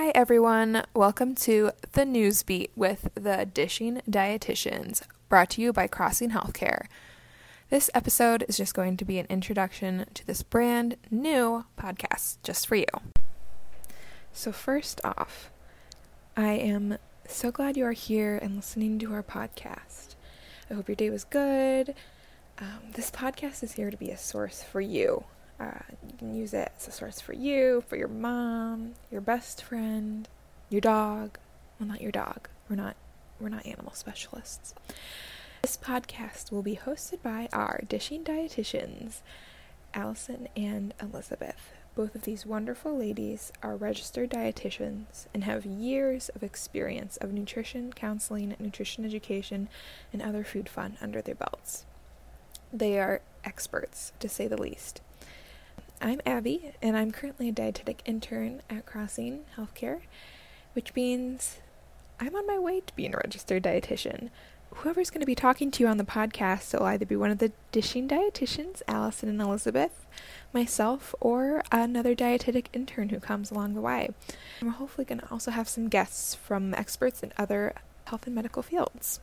Hi, everyone. Welcome to the News Beet with the Dishing Dietitians, brought to you by Crossing Healthcare. This episode is just going to be an introduction to this brand new podcast just for you. So, first off, I am so glad you are here and listening to our podcast. I hope your day was good. Um, this podcast is here to be a source for you. Uh, you can use it as a source for you, for your mom, your best friend, your dog. Well, not your dog. We're not we're not animal specialists. This podcast will be hosted by our dishing dietitians, Allison and Elizabeth. Both of these wonderful ladies are registered dietitians and have years of experience of nutrition counseling, nutrition education, and other food fun under their belts. They are experts, to say the least. I'm Abby, and I'm currently a dietetic intern at Crossing Healthcare, which means I'm on my way to being a registered dietitian whoever's going to be talking to you on the podcast will either be one of the dishing dietitians, Allison and Elizabeth, myself, or another dietetic intern who comes along the way. And we're hopefully going to also have some guests from experts in other health and medical fields.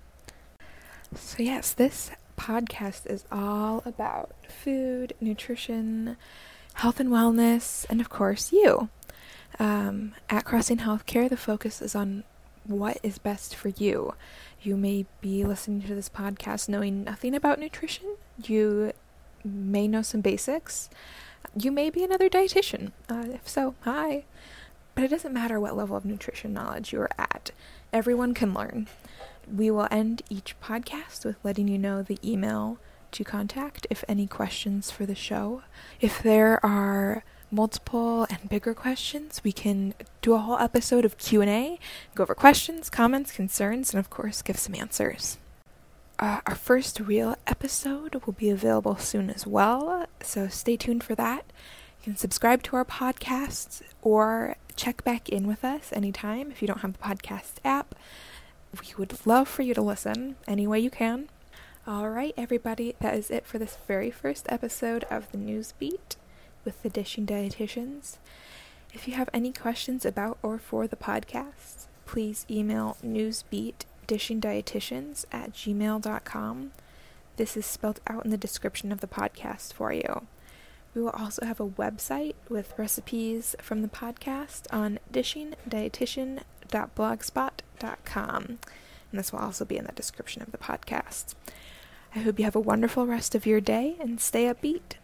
So, yes, this podcast is all about food, nutrition, health and wellness, and of course, you. Um, at Crossing Healthcare, the focus is on what is best for you. You may be listening to this podcast knowing nothing about nutrition. You may know some basics. You may be another dietitian. Uh, if so, hi. But it doesn't matter what level of nutrition knowledge you are at, everyone can learn. We will end each podcast with letting you know the email to contact if any questions for the show. If there are multiple and bigger questions, we can do a whole episode of Q&A, go over questions, comments, concerns, and of course give some answers. Uh, our first real episode will be available soon as well, so stay tuned for that. You can subscribe to our podcasts or check back in with us anytime if you don't have the podcast app. We would love for you to listen any way you can. All right, everybody, that is it for this very first episode of the News Beet with the Dishing Dietitians. If you have any questions about or for the podcast, please email newsbeatdishingdietitians at gmail.com. This is spelled out in the description of the podcast for you. We will also have a website with recipes from the podcast on dishingdietitian.blogspot.com. And this will also be in the description of the podcast. I hope you have a wonderful rest of your day and stay upbeat.